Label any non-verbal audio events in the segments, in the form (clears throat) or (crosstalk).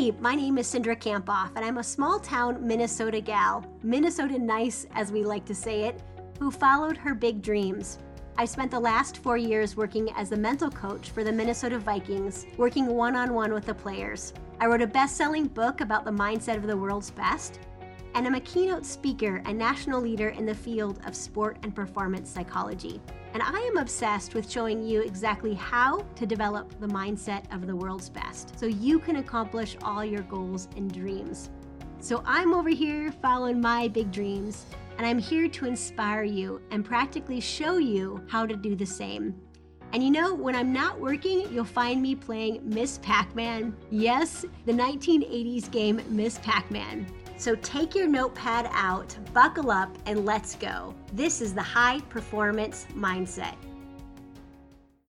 Hey, my name is Cindra Kamphoff, and I'm a small town Minnesota gal, Minnesota nice as we like to say it, who followed her big dreams. I spent the last four years working as a mental coach for the Minnesota Vikings, working one on one with the players. I wrote a best selling book about the mindset of the world's best, and I'm a keynote speaker and national leader in the field of sport and performance psychology. And I am obsessed with showing you exactly how to develop the mindset of the world's best so you can accomplish all your goals and dreams. So I'm over here following my big dreams, and I'm here to inspire you and practically show you how to do the same. And you know, when I'm not working, you'll find me playing Miss Pac Man. Yes, the 1980s game Miss Pac Man. So take your notepad out, buckle up, and let's go. This is the high performance mindset.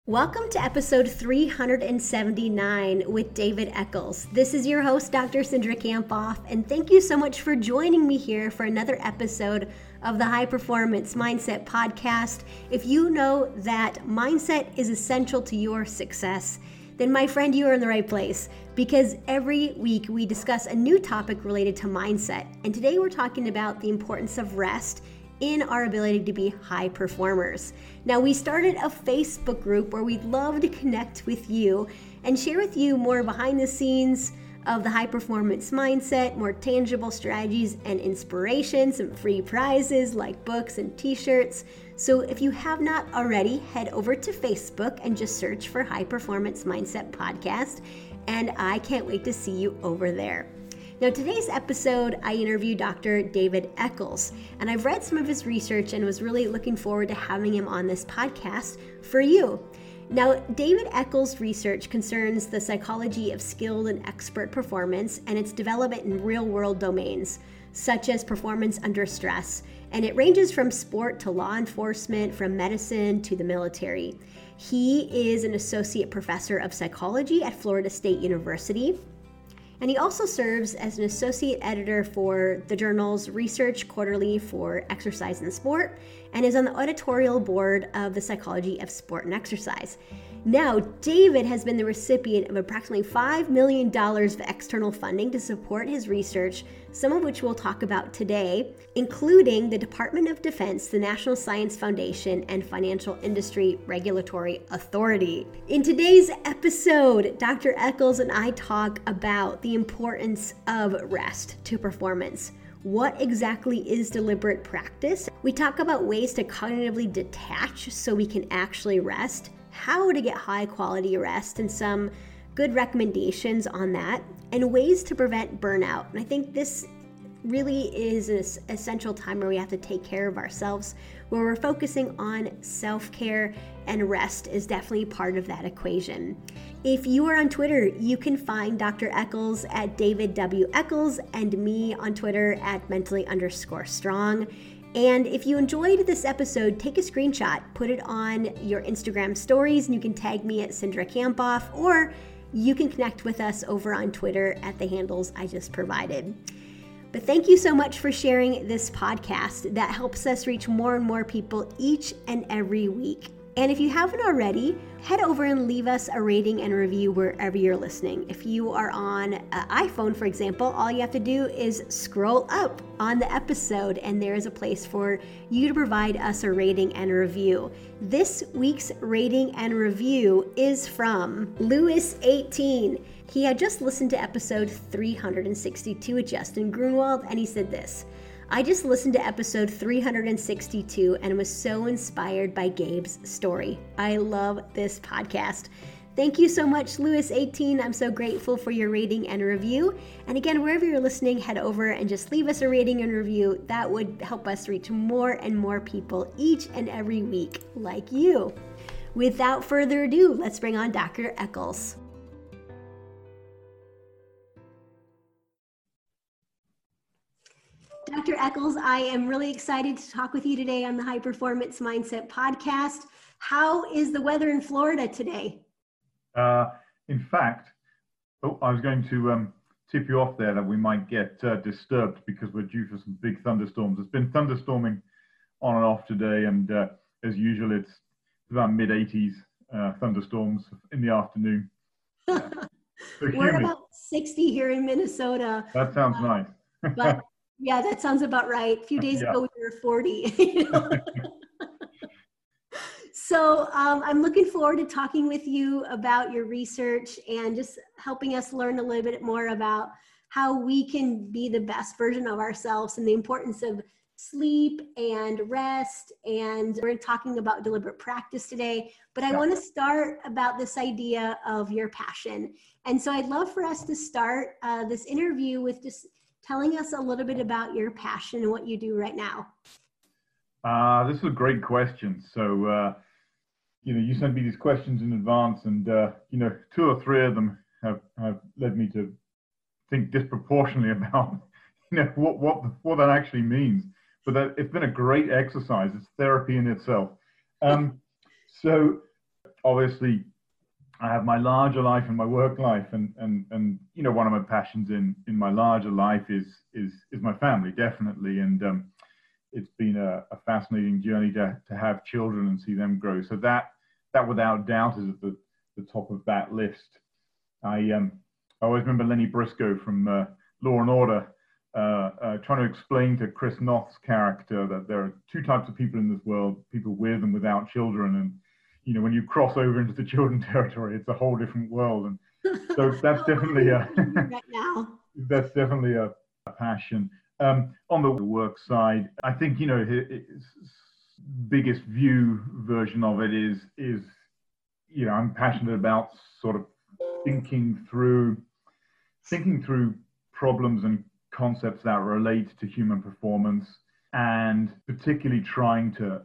Welcome to episode 379 with David Eccles. This is your host, Dr. Cindra Kamphoff, and thank you so much for joining me here for another episode of the High Performance Mindset Podcast. If you know that mindset is essential to your success, then my friend, you are in the right place because every week we discuss a new topic related to mindset. And today we're talking about the importance of rest in our ability to be high performers. Now, we started a Facebook group where we'd love to connect with you and share with you more behind the scenes of the high performance mindset, more tangible strategies and inspiration, some free prizes like books and t shirts. So if you have not already, head over to Facebook and just search for High Performance Mindset Podcast. And I can't wait to see you over there. Now, today's episode, I interview Dr. David Eccles, and I've read some of his research and was really looking forward to having him on this podcast for you. Now, David Eccles' research concerns the psychology of skilled and expert performance and its development in real world domains, such as performance under stress. And it ranges from sport to law enforcement, from medicine to the military. He is an associate professor of psychology at Florida State University. And he also serves as an associate editor for the journal's Research Quarterly for Exercise and Sport and is on the editorial board of the Psychology of Sport and Exercise. Now, David has been the recipient of approximately $5 million of external funding to support his research, some of which we'll talk about today, including the Department of Defense, the National Science Foundation, and Financial Industry Regulatory Authority. In today's episode, Dr. Eccles and I talk about the importance of rest to performance. What exactly is deliberate practice? We talk about ways to cognitively detach so we can actually rest how to get high quality rest and some good recommendations on that, and ways to prevent burnout. And I think this really is an essential time where we have to take care of ourselves, where we're focusing on self care, and rest is definitely part of that equation. If you are on Twitter, you can find Dr. Eccles at David W. Eccles and me on Twitter at mentally underscore strong. And if you enjoyed this episode, take a screenshot, put it on your Instagram stories, and you can tag me at Cindra Kamphoff or you can connect with us over on Twitter at the handles I just provided. But thank you so much for sharing this podcast that helps us reach more and more people each and every week. And if you haven't already, head over and leave us a rating and review wherever you're listening. If you are on an iPhone, for example, all you have to do is scroll up on the episode, and there is a place for you to provide us a rating and review. This week's rating and review is from Lewis18. He had just listened to episode 362 with Justin Grunewald, and he said this. I just listened to episode 362 and was so inspired by Gabe's story. I love this podcast. Thank you so much, Lewis18. I'm so grateful for your rating and review. And again, wherever you're listening, head over and just leave us a rating and review. That would help us reach more and more people each and every week, like you. Without further ado, let's bring on Dr. Eccles. Dr. Eccles, I am really excited to talk with you today on the High Performance Mindset podcast. How is the weather in Florida today? Uh, in fact, oh, I was going to um, tip you off there that we might get uh, disturbed because we're due for some big thunderstorms. It's been thunderstorming on and off today, and uh, as usual, it's about mid 80s uh, thunderstorms in the afternoon. (laughs) We're about 60 here in Minnesota. That sounds um, nice. (laughs) but yeah, that sounds about right. A few days yeah. ago, we were 40. (laughs) You know? (laughs) so um, I'm looking forward to talking with you about your research and just helping us learn a little bit more about how we can be the best version of ourselves and the importance of sleep and rest. And we're talking about deliberate practice today. But I want to start about this idea of your passion. And so I'd love for us to start uh, this interview with just telling us a little bit about your passion and what you do right now. Uh, this is a great question. So, uh, you know, you sent me these questions in advance, and, uh, you know, two or three of them have, have led me to think disproportionately (laughs) about, you know, what, what, what that actually means but that, it's been a great exercise. It's therapy in itself. Um, so obviously, I have my larger life and my work life, and and and you know one of my passions in in my larger life is is is my family definitely, and um, it's been a, a, fascinating journey to to have children and see them grow. So that that without doubt is at the the top of that list. I um I always remember Lenny Briscoe from uh, Law and Order uh, uh, trying to explain to Chris Noth's character that there are two types of people in this world: people with and without children. And you know, when you cross over into the (laughs) children territory, it's a whole different world. And so (laughs) that's definitely a right now. (laughs) that's definitely a, a passion. Um, on the work side, I think you know his biggest view version of it is is you know I'm passionate about sort of thinking through thinking through problems and concepts that relate to human performance and particularly trying to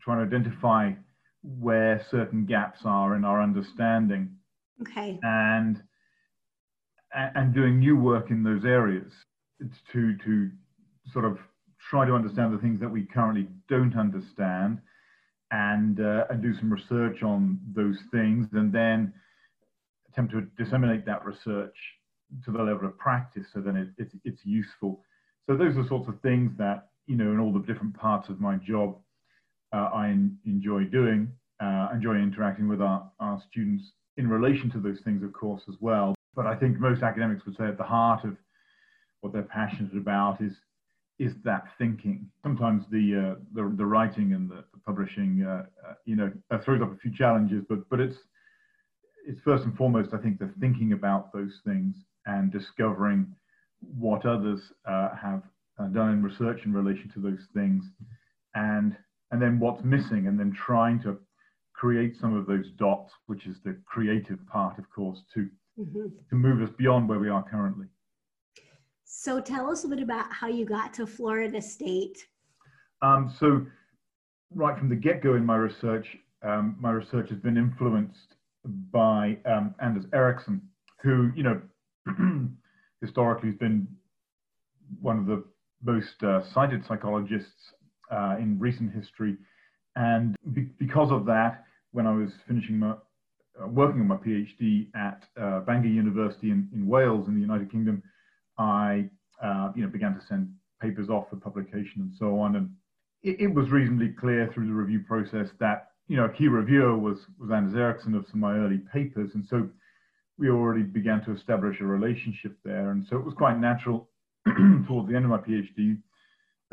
trying to identify where certain gaps are in our understanding. Okay. And and doing new work in those areas. To to sort of try to understand the things that we currently don't understand and uh, and do some research on those things and then attempt to disseminate that research to the level of practice so then it, it's, it's useful. So those are sorts of things that, you know, in all the different parts of my job, I enjoy doing, uh, enjoy interacting with our, our students in relation to those things, of course, as well. But I think most academics would say at the heart of what they're passionate about is is that thinking. Sometimes the uh, the, the, writing and the, the publishing, uh, uh, you know, throws up a few challenges, but but it's it's first and foremost, I think, the thinking about those things and discovering what others uh, have uh, done in research in relation to those things and and then what's missing and then trying to create some of those dots which is the creative part of course to mm-hmm. to move us beyond where we are currently so tell us a bit about how you got to florida state um, so right from the get-go in my research um, my research has been influenced by um, anders ericsson who you know (clears throat) historically has been one of the most uh, cited psychologists uh, in recent history. And be- because of that, when I was finishing my uh, working on my PhD at uh, Bangor University in, in Wales in the United Kingdom, I uh, you know began to send papers off for publication and so on. And it, it, was reasonably clear through the review process that you know a key reviewer was was Anders Ericsson of some of my early papers, and so we already began to establish a relationship there. And so it was quite natural (clears throat) towards the end of my PhD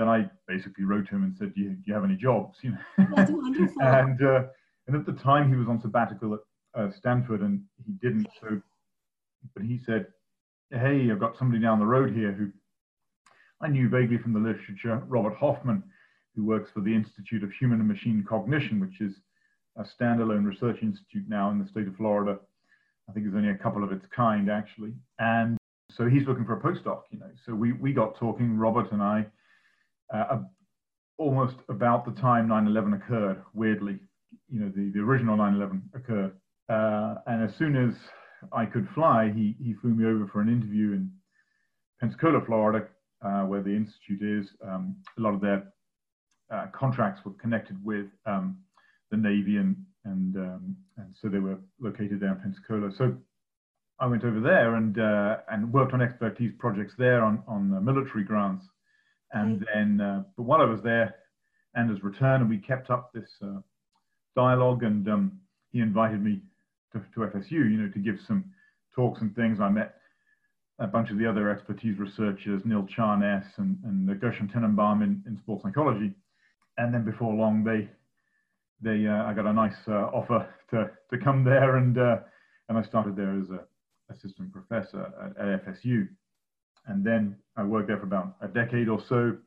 that I basically wrote to him and said, do you, do you have any jobs? You know? That's wonderful. (laughs) and, uh, and at the time he was on sabbatical at uh, Stanford and he didn't. So, but he said, hey, I've got somebody down the road here who I knew vaguely from the literature, Robert Hoffman, who works for the Institute of Human and Machine Cognition, which is a standalone research institute now in the state of Florida I think there's only a couple of its kind actually. And so he's looking for a postdoc, you know. So we, we got talking, Robert and I, uh, almost about the time 9/11 occurred. Weirdly, you know, the, the original 9/11 occurred. Uh, and as soon as I could fly, he he flew me over for an interview in Pensacola, Florida, uh, where the institute is. Um, a lot of their uh, contracts were connected with um, the Navy and and um, and so they were located there in Pensacola. So I went over there and uh, and worked on expertise projects there on on uh, military grants, and mm-hmm. then uh, but while I was there, Anders returned and we kept up this uh, dialogue, and um, he invited me to, to FSU, you know, to give some talks and things. I met a bunch of the other expertise researchers, Neil Charness and, and Gershon Tenenbaum in, in sports psychology. And then before long, they, they, uh, I got a nice uh, offer to, to come there and, uh, and I started there as a assistant professor at, at FSU. And then I worked there for about a decade or so,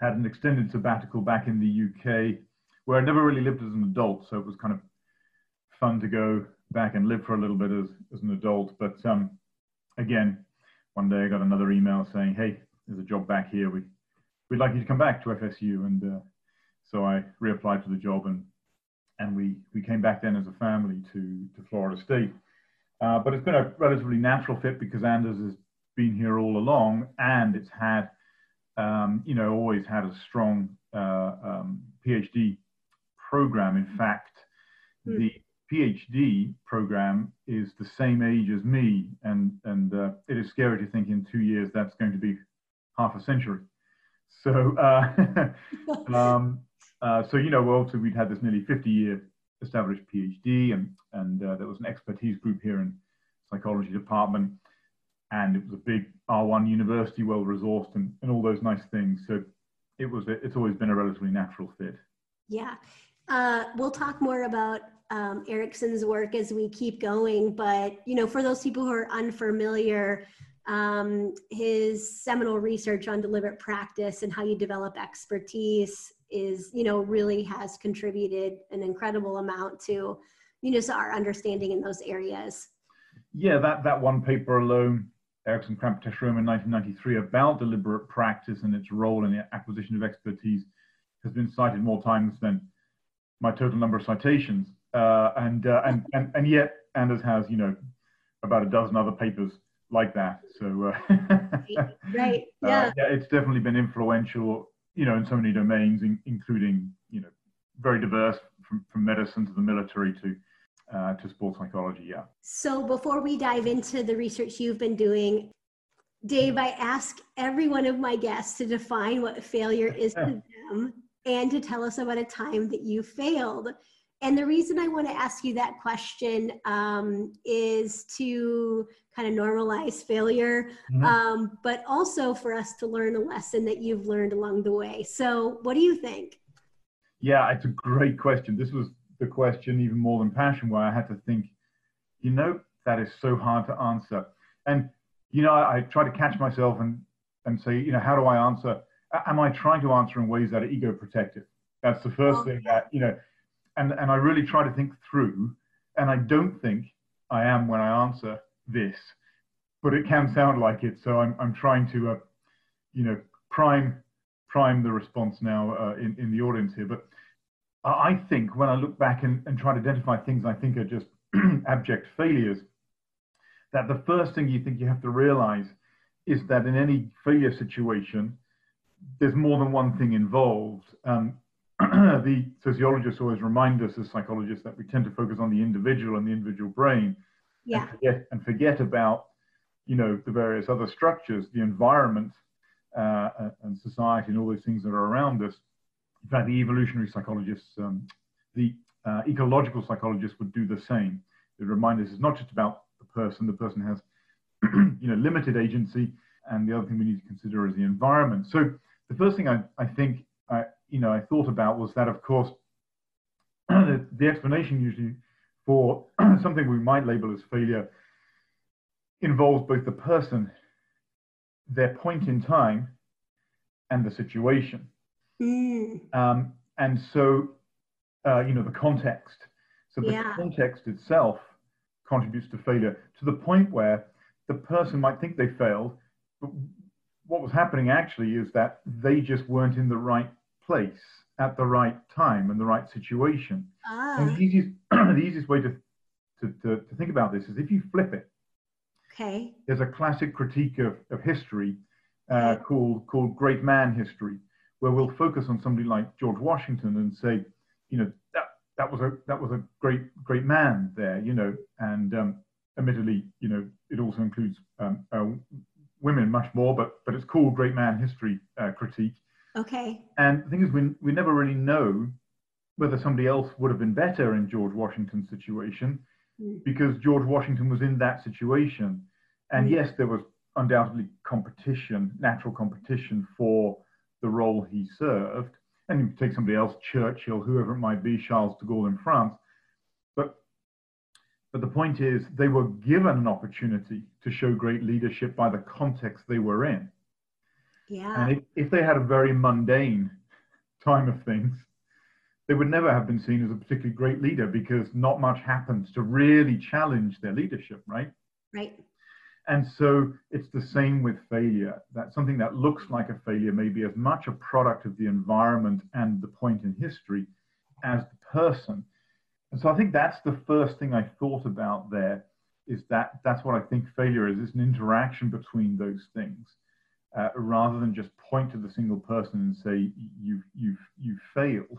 had an extended sabbatical back in the UK where I never really lived as an adult. So it was kind of fun to go back and live for a little bit as, as an adult. But um, again, one day I got another email saying, "Hey, there's a job back here. We we'd like you to come back to FSU." And uh, so I reapplied for the job, and and we we came back then as a family to to Florida State. Uh, but it's been a relatively natural fit because Anders has been here all along, and it's had, um, you know, always had a strong uh, um, PhD program. In fact, mm. the PhD program is the same age as me, and and uh, it is scary to think in two years that's going to be half a century. So, uh, (laughs) um, uh, so you know, well, obviously we'd had this nearly 50-year established PhD, and and uh, there was an expertise group here in psychology department, and it was a big R1 university, well resourced, and, and all those nice things. So it was a, it's always been a relatively natural fit. Yeah. Uh, we'll talk more about um, Ericsson's work as we keep going. But you know, for those people who are unfamiliar, um, his seminal research on deliberate practice and how you develop expertise is, you know, really has contributed an incredible amount to, you know, so our understanding in those areas. Yeah, that that one paper alone, Ericsson Krampe Tesch-Römer in 1993 about deliberate practice and its role in the acquisition of expertise has been cited more times than my total number of citations uh, and, uh, and and and yet Anders has you know about a dozen other papers like that. So uh, (laughs) right, uh, yeah. yeah, it's definitely been influential, you know, in so many domains, in, including you know very diverse from, from medicine to the military to uh, to sports psychology. Yeah. So before we dive into the research you've been doing, Dave, I ask every one of my guests to define what failure (laughs) is to them and to tell us about a time that you failed. And the reason I want to ask you that question um, is to kind of normalize failure, mm-hmm. um, but also for us to learn a lesson that you've learned along the way. So, what do you think? Yeah, it's a great question. This was the question, even more than passion, where I had to think, you know, that is so hard to answer. And, you know, I, I try to catch myself and, and say, you know, how do I answer? Am I trying to answer in ways that are ego protective? That's the first okay. thing that, you know, and, and I really try to think through, and I don't think I am when I answer this, but it can sound like it. So I'm, I'm trying to, uh, you know, prime prime the response now uh, in, in the audience here. But I think when I look back and, and try to identify things I think are just (clears throat) abject failures, that the first thing you think you have to realize is that in any failure situation, there's more than one thing involved. Um, (clears throat) the sociologists always remind us as psychologists that we tend to focus on the individual and the individual brain yeah. and, forget, and forget about you know the various other structures the environment uh, and society and all those things that are around us in fact the evolutionary psychologists um, the uh, ecological psychologists would do the same. They remind us it's not just about the person. The person has (clears throat) you know limited agency. And the other thing we need to consider is the environment. So the first thing i, I think I, you know, I thought about was that, of course, (clears throat) the explanation usually for (clears throat) something we might label as failure involves both the person, their point in time, and the situation. Mm. Um, and so, uh, you know, the context. So the yeah. context itself contributes to failure to the point where the person might think they failed, but what was happening actually is that they just weren't in the right place at the right time and the right situation. Ah. And the easiest, (clears throat) the easiest way to, to, to, to, think about this is if you flip it. Okay. There's a classic critique of, of history uh, called, called Great Man History, where we'll focus on somebody like George Washington and say, you know, that, that was a that was a great great man there, you know, and um, admittedly, you know, it also includes um, uh, women much more, but but it's called Great Man History uh, critique. Okay. And the thing is, we, we never really know whether somebody else would have been better in George Washington's situation. mm. because George Washington was in that situation. And mm. yes, there was undoubtedly competition, natural competition for the role he served. And you take somebody else, Churchill, whoever it might be, Charles de Gaulle in France. But, but the point is, they were given an opportunity to show great leadership by the context they were in. Yeah. And if, if they had a very mundane time of things, they would never have been seen as a particularly great leader because not much happens to really challenge their leadership, right? Right. And so it's the same with failure. That something that looks like a failure may be as much a product of the environment and the point in history as the person. And so I think that's the first thing I thought about there is that that's what I think failure is. It's an interaction between those things. Uh, rather than just point to the single person and say you've you've you've failed.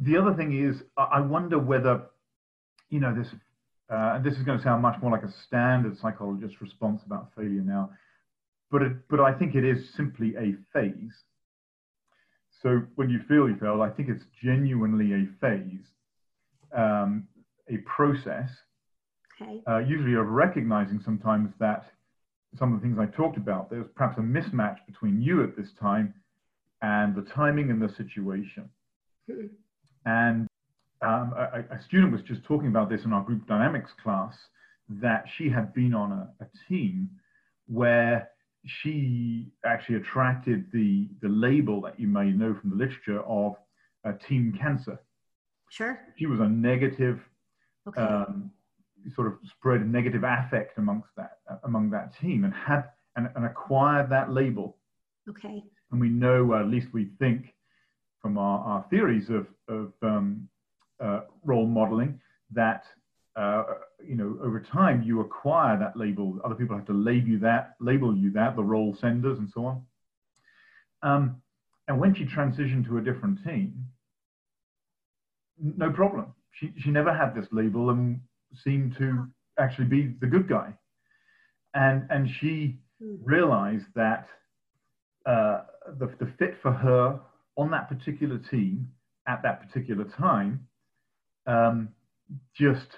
The other thing is I wonder whether you know this uh, and this is going to sound much more like a standard psychologist response about failure now, but it, but I think it is simply a phase. So when you feel you failed, I think it's genuinely a phase, um, a process. Okay. Uh, usually of recognizing sometimes that some of the things I talked about, there's perhaps a mismatch between you at this time and the timing and the situation. Mm-hmm. And um, a, a, student was just talking about this in our group dynamics class that she had been on a, a team where she actually attracted the, the label that you may know from the literature of uh, team cancer. Sure. She was a negative, okay. um, sort of spread a negative affect amongst that among that team and had and, and acquired that label. Okay. And we know, uh, at least we think, from our, our theories of, of um, uh, role modeling that uh, you know over time you acquire that label. Other people have to label you that, label you that, the role senders and so on. Um, and when she transitioned to a different team, no problem. She she never had this label and seemed to actually be the good guy. And and she hmm. realized that uh, the the fit for her on that particular team at that particular time um, just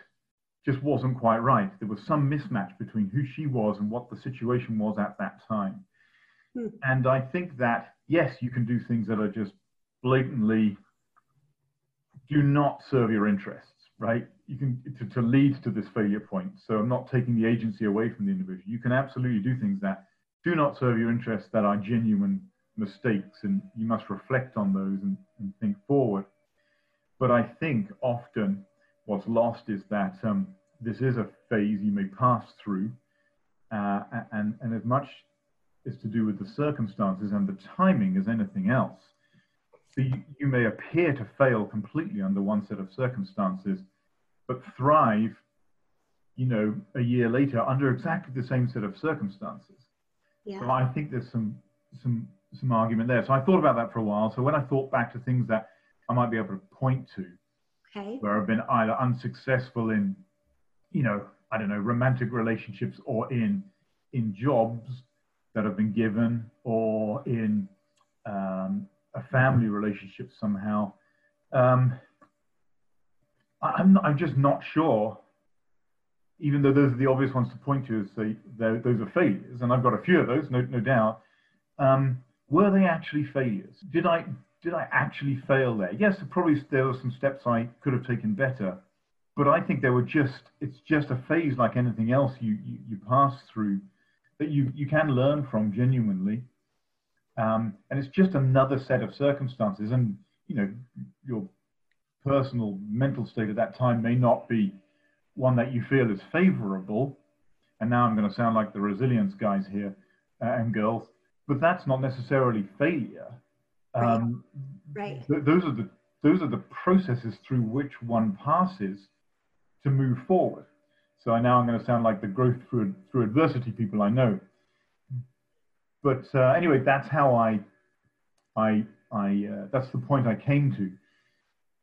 just wasn't quite right. There was some mismatch between who she was and what the situation was at that time. Hmm. And I think that yes, you can do things that are just blatantly do not serve your interests, right? You can to, to lead to this failure point. So I'm not taking the agency away from the individual. You can absolutely do things that do not serve your interests that are genuine mistakes, and you must reflect on those and, and think forward. But I think often what's lost is that um, this is a phase you may pass through, uh, and, and as much is to do with the circumstances and the timing as anything else. So you, you may appear to fail completely under one set of circumstances, but thrive, you know, a year later under exactly the same set of circumstances. Yeah. So I think there's some some some argument there. So I thought about that for a while. So when I thought back to things that I might be able to point to okay. where I've been either unsuccessful in, you know, I don't know, romantic relationships or in in jobs that have been given or in um, a family relationship somehow. Um, I'm, not, I'm just not sure, even though those are the obvious ones to point to as say those are failures, and I've got a few of those, no, no doubt. Um, were they actually failures? Did I did I actually fail there? Yes, probably there were some steps I could have taken better, but I think there were just, it's just a phase like anything else you, you, you pass through that you, you can learn from genuinely. Um, and it's just another set of circumstances. And, you know, your personal mental state at that time may not be one that you feel is favorable. And now I'm going to sound like the resilience guys here uh, and girls, but that's not necessarily failure um, right. Th- those are the those are the processes through which one passes to move forward. So I now I'm going to sound like the growth through through adversity people I know. But uh, anyway, that's how I I I uh, that's the point I came to,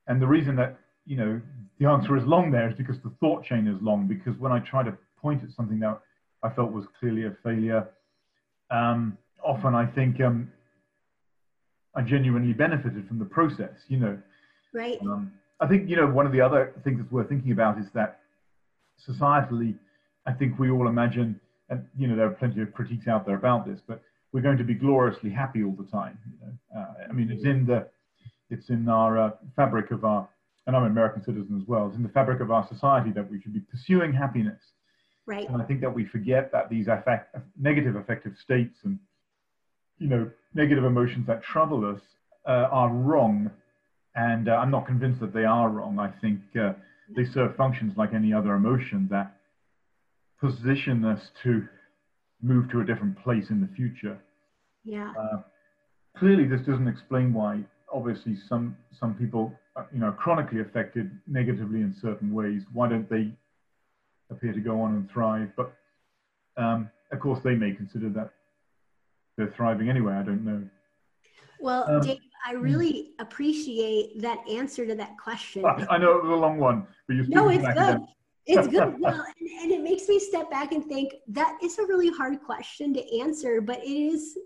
and the reason that you know the answer is long there is because the thought chain is long. Because when I try to point at something that I felt was clearly a failure, um, often I think um, I genuinely benefited from the process, you know. Right. Um, I think, you know, one of the other things that's worth thinking about is that societally, I think we all imagine, and you know, there are plenty of critiques out there about this, but we're going to be gloriously happy all the time. You know? uh, I mean, it's in the, it's in our uh, fabric of our, and I'm an American citizen as well. It's in the fabric of our society that we should be pursuing happiness. Right. And I think that we forget that these affect, negative affective states and, you know, negative emotions that trouble us uh, are wrong. And uh, I'm not convinced that they are wrong. I think uh, they serve functions like any other emotion that position us to move to a different place in the future. Yeah. Uh, clearly, this doesn't explain why. Obviously, some some people, uh, you know, chronically affected negatively in certain ways. Why don't they appear to go on and thrive? But um, of course, they may consider that they're thriving anyway. I don't know. Well, um, Dave, I hmm. really appreciate that answer to that question. I, (laughs) I know it was a long one, but you no, it's good. It's (laughs) good. Well, and, and it makes me step back and think that is a really hard question to answer, but it is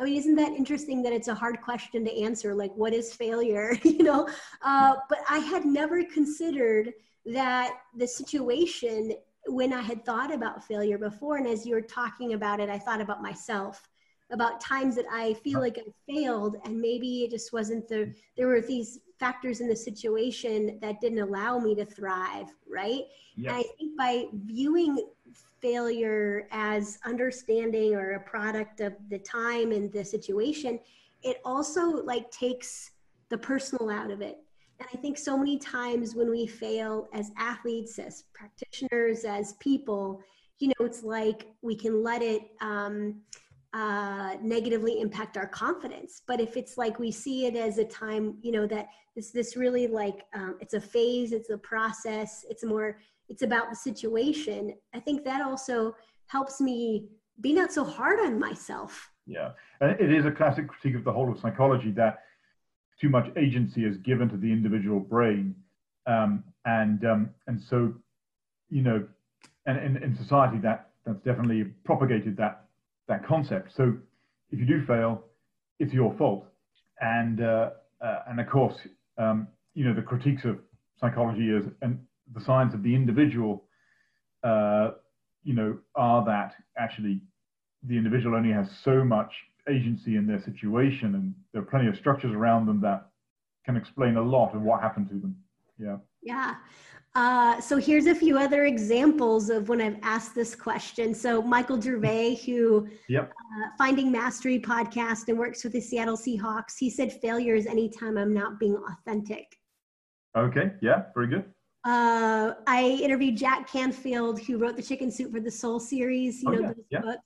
I mean, isn't that interesting that it's a hard question to answer? Like, what is failure? (laughs) you know, uh, but I had never considered that the situation when I had thought about failure before. And as you were talking about it, I thought about myself about times that I feel like I failed and maybe it just wasn't the, there were these factors in the situation that didn't allow me to thrive, right? Yep. And I think by viewing failure as understanding or a product of the time and the situation, it also like takes the personal out of it. And I think so many times when we fail as athletes, as practitioners, as people, you know, it's like we can let it um, uh, negatively impact our confidence. But if it's like we see it as a time, you know, that this this really like um, it's a phase, it's a process, it's more, it's about the situation. I think that also helps me be not so hard on myself. Yeah, and it is a classic critique of the whole of psychology that too much agency is given to the individual brain, um, and um, and so, you know, and in, in society that that's definitely propagated that that concept. So if you do fail, it's your fault. And uh, uh, and of course, um, you know the critiques of psychology is and the science of the individual. Uh, you know, are that actually the individual only has so much agency in their situation, and there are plenty of structures around them that can explain a lot of what happened to them. Yeah. Yeah. Uh, so here's a few other examples of when I've asked this question. So Michael Gervais, who yep. uh, Finding Mastery podcast and works with the Seattle Seahawks, he said failure is anytime I'm not being authentic. Okay, yeah, very good. Uh, I interviewed Jack Canfield, who wrote the Chicken Soup for the Soul series. You oh, know yeah, yeah. books.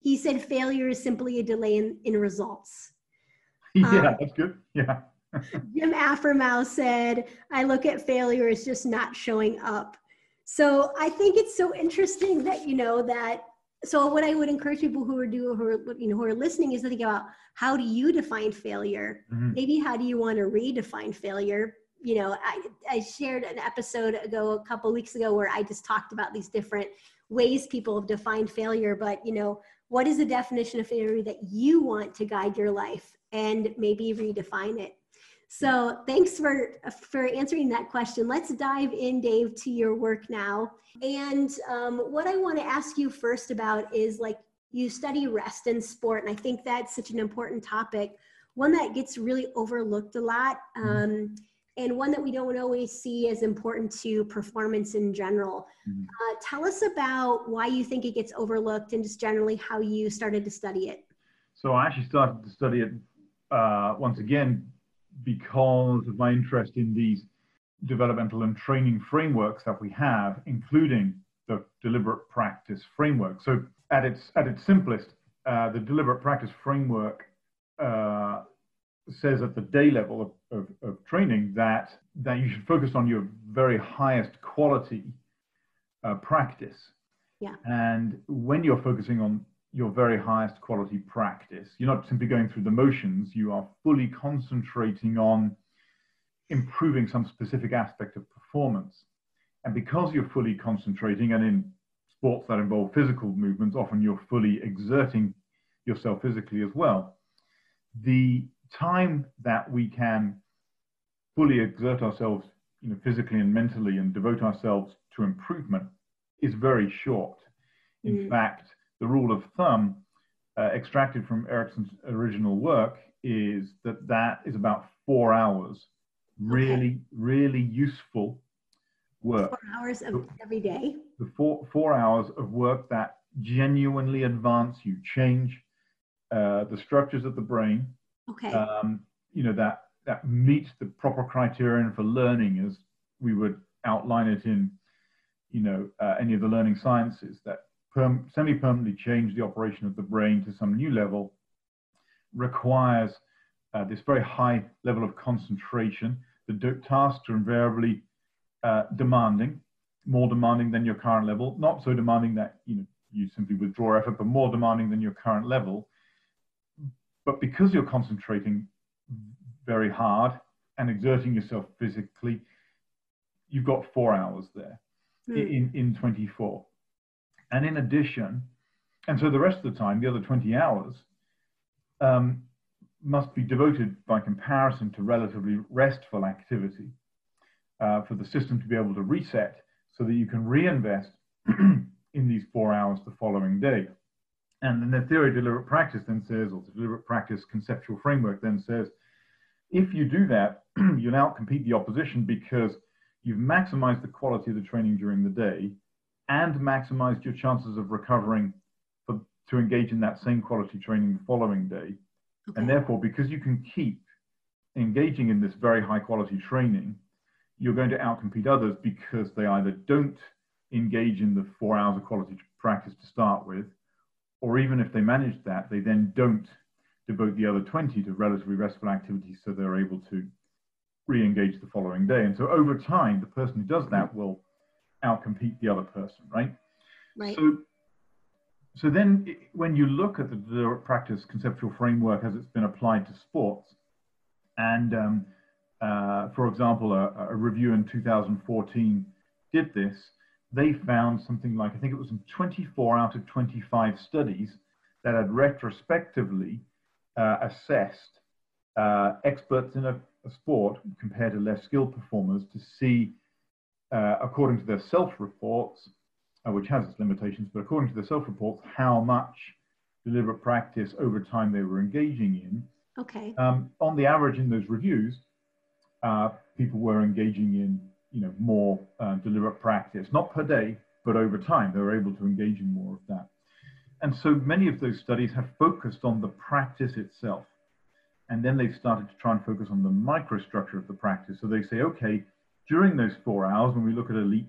He said failure is simply a delay in, in results. (laughs) yeah, um, that's good. Yeah. Jim Afremow said, I look at failure as just not showing up. So I think it's so interesting that, you know, that so what I would encourage people who are doing who are you know who are listening is to think about how do you define failure? Mm-hmm. Maybe how do you want to redefine failure? You know, I, I shared an episode ago a couple weeks ago where I just talked about these different ways people have defined failure, but you know, what is the definition of failure that you want to guide your life and maybe redefine it? So thanks for for answering that question. Let's dive in, Dave, to your work now. And um, what I want to ask you first about is like you study rest and sport, and I think that's such an important topic, one that gets really overlooked a lot. Mm-hmm. Um, and one that we don't always see as important to performance in general. Mm-hmm. Uh, tell us about why you think it gets overlooked and just generally how you started to study it. So I actually started to study it uh, once again because of my interest in these developmental and training frameworks that we have, including the deliberate practice framework. So, at its at its simplest, uh, the deliberate practice framework uh, says at the day level of, of, of, training that that you should focus on your very highest quality uh, practice. Yeah. And when you're focusing on your very highest quality practice. You're not simply going through the motions, you are fully concentrating on improving some specific aspect of performance. And because you're fully concentrating, and in sports that involve physical movements, often you're fully exerting yourself physically as well. The time that we can fully exert ourselves you know, physically and mentally and devote ourselves to improvement is very short. In mm. fact, the rule of thumb uh, extracted from Ericsson's original work is that that is about four hours. Really, really useful work. Four hours of every day. The four four hours of work that genuinely advance you, change uh, the structures of the brain. Okay. Um, you know that that meets the proper criterion for learning, as we would outline it in, you know, uh, any of the learning sciences. That perm- semi-permanently change the operation of the brain to some new level requires uh, this very high level of concentration. The tasks are invariably uh, demanding, more demanding than your current level. Not so demanding that you know you simply withdraw effort, but more demanding than your current level. But because you're concentrating very hard and exerting yourself physically, you've got four hours there mm. in, in 24. And in addition, and so the rest of the time, the other 20 hours, um, must be devoted by comparison to relatively restful activity uh, for the system to be able to reset so that you can reinvest (clears throat) in these four hours the following day. And then the theory of deliberate practice then says, or the deliberate practice conceptual framework then says, if you do that, (clears throat) you'll outcompete the opposition because you've maximized the quality of the training during the day and maximized your chances of recovering for, to engage in that same quality training the following day. Okay. And therefore, because you can keep engaging in this very high quality training, you're going to outcompete others because they either don't engage in the four hours of quality practice to start with, or even if they manage that, they then don't devote the other 20 to relatively restful activities so they're able to re-engage the following day. And so over time, the person who does that will outcompete the other person, right? Right. So, so then when you look at the, the practice conceptual framework as it's been applied to sports, and um, uh, for example, a, a, review in 2014 did this, they found something like, I think it was 24 out of 25 studies that had retrospectively uh, assessed uh, experts in a, a, sport compared to less skilled performers to see, uh, according to their self-reports, uh, which has its limitations, but according to their self-reports, how much deliberate practice over time they were engaging in. Okay. Um, on the average in those reviews, uh, people were engaging in you know, more uh, deliberate practice, not per day, but over time, they were able to engage in more of that. And so many of those studies have focused on the practice itself. And then they've started to try and focus on the microstructure of the practice. So they say, okay, during those four hours, when we look at elite,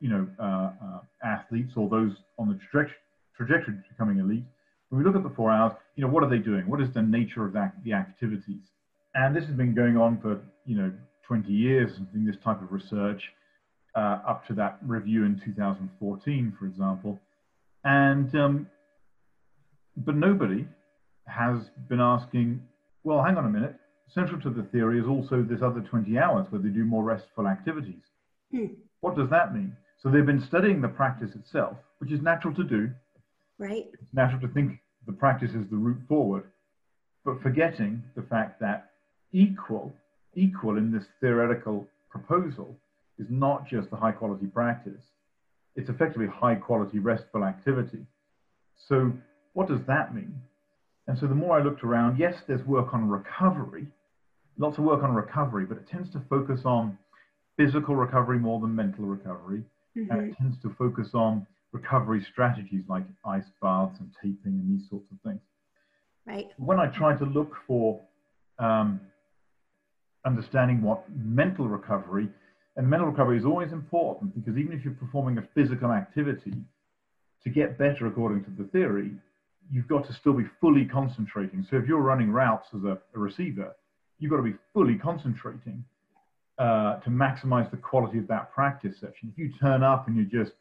you know, uh, uh, athletes or those on the traje- trajectory to becoming elite, when we look at the four hours, you know, what are they doing? What is the nature of that, the activities? And this has been going on for, you know, 20 years in this type of research, uh, up to that review in 2014, for example. And, um, but nobody has been asking, well, hang on a minute. Central to the theory is also this other 20 hours where they do more restful activities. Hmm. What does that mean? So they've been studying the practice itself, which is natural to do. Right. It's natural to think the practice is the route forward, but forgetting the fact that equal equal in this theoretical proposal is not just the high quality practice, it's effectively high quality restful activity. So, what does that mean? And so, the more I looked around, yes, there's work on recovery, lots of work on recovery, but it tends to focus on physical recovery more than mental recovery. Mm-hmm. And it mm-hmm. tends to focus on recovery strategies like ice baths and taping and these sorts of things. Right. When I try to look for um, understanding what mental recovery, and mental recovery is always important because even if you're performing a physical activity, to get better according to the theory, you've got to still be fully concentrating. So if you're running routes as a, a receiver, you've got to be fully concentrating uh, to maximize the quality of that practice session. If you turn up and you're just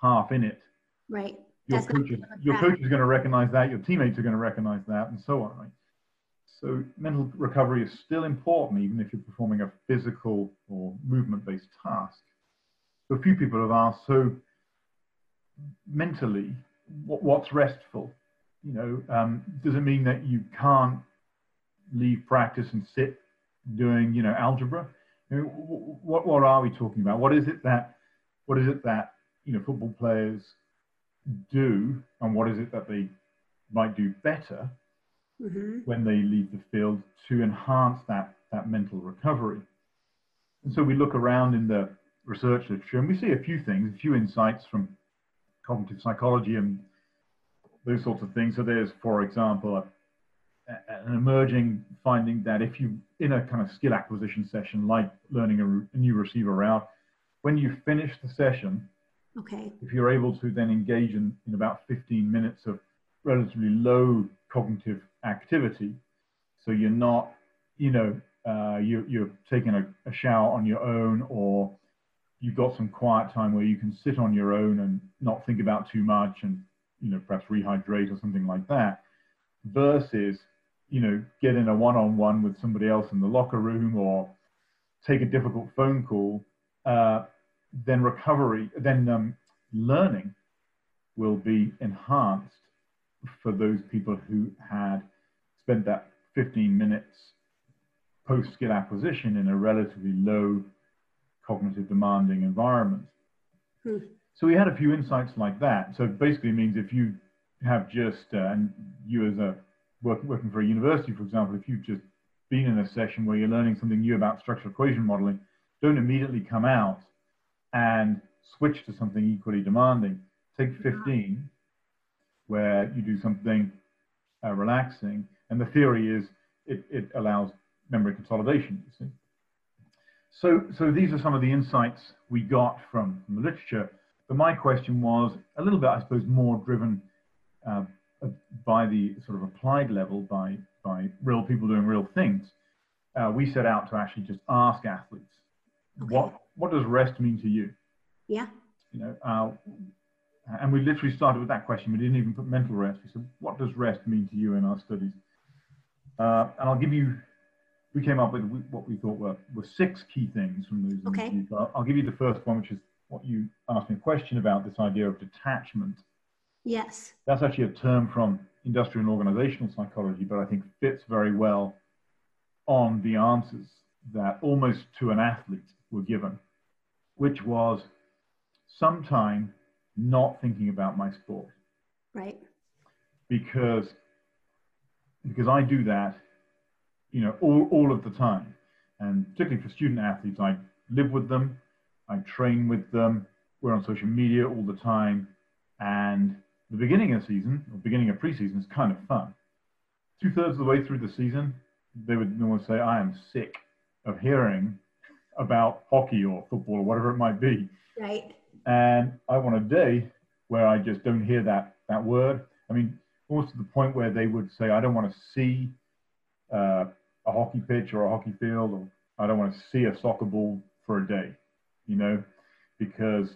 half in it, right, your coach, is, your coach is going to recognize that, your teammates are going to recognize that, and so on, right? So mental recovery is still important, even if you're performing a physical or movement-based task. So a few people have asked, so mentally, what, what's restful? You know, um, does it mean that you can't leave practice and sit doing, you know, algebra? what, what are we talking about? What is it that, what is it that you know football players do and what is it that they might do better mm-hmm. when they leave the field to enhance that that mental recovery. And so we look around in the research literature and we see a few things, a few insights from cognitive psychology and those sorts of things. So there's, for example, a, an emerging finding that if you in a kind of skill acquisition session like learning a, a new receiver route, when you finish the session, okay, if you're able to then engage in, in about 15 minutes of relatively low cognitive activity, so you're not, you know, uh, you, you're taking a, a shower on your own or you've got some quiet time where you can sit on your own and not think about too much and you know perhaps rehydrate or something like that versus you know get in a one-on-one with somebody else in the locker room or take a difficult phone call uh, then recovery then um, learning will be enhanced for those people who had spent that 15 minutes post skill acquisition in a relatively low cognitive demanding environment. Hmm. So we had a few insights like that. So basically means if you have just, uh, and you as a work, working for a university, for example, if you've just been in a session where you're learning something new about structural equation modeling, don't immediately come out and switch to something equally demanding. Take 15 where you do something uh, relaxing. And the theory is it, it allows memory consolidation. You see. So, so these are some of the insights we got from, from the literature. But my question was a little bit, I suppose, more driven uh, by the sort of applied level, by, by real people doing real things. Uh, we set out to actually just ask athletes, okay. what, what does rest mean to you? Yeah. You know, uh, and we literally started with that question. We didn't even put mental rest. We said, what does rest mean to you in our studies? Uh, and I'll give you we came up with what we thought were, were six key things from those okay. I'll, I'll give you the first one, which is what you asked me a question about this idea of detachment. Yes. That's actually a term from industrial and organizational psychology, but I think fits very well on the answers that almost to an athlete were given, which was sometime not thinking about my sport. Right. Because because I do that you know, all, all of the time. And particularly for student athletes, I live with them, I train with them, we're on social media all the time. And the beginning of season, or beginning of preseason, is kind of fun. Two thirds of the way through the season, they would normally say, I am sick of hearing about hockey or football or whatever it might be. Right. And I want a day where I just don't hear that, that word. I mean, almost to the point where they would say, I don't want to see uh, a hockey pitch or a hockey field, or I don't want to see a soccer ball for a day, you know, because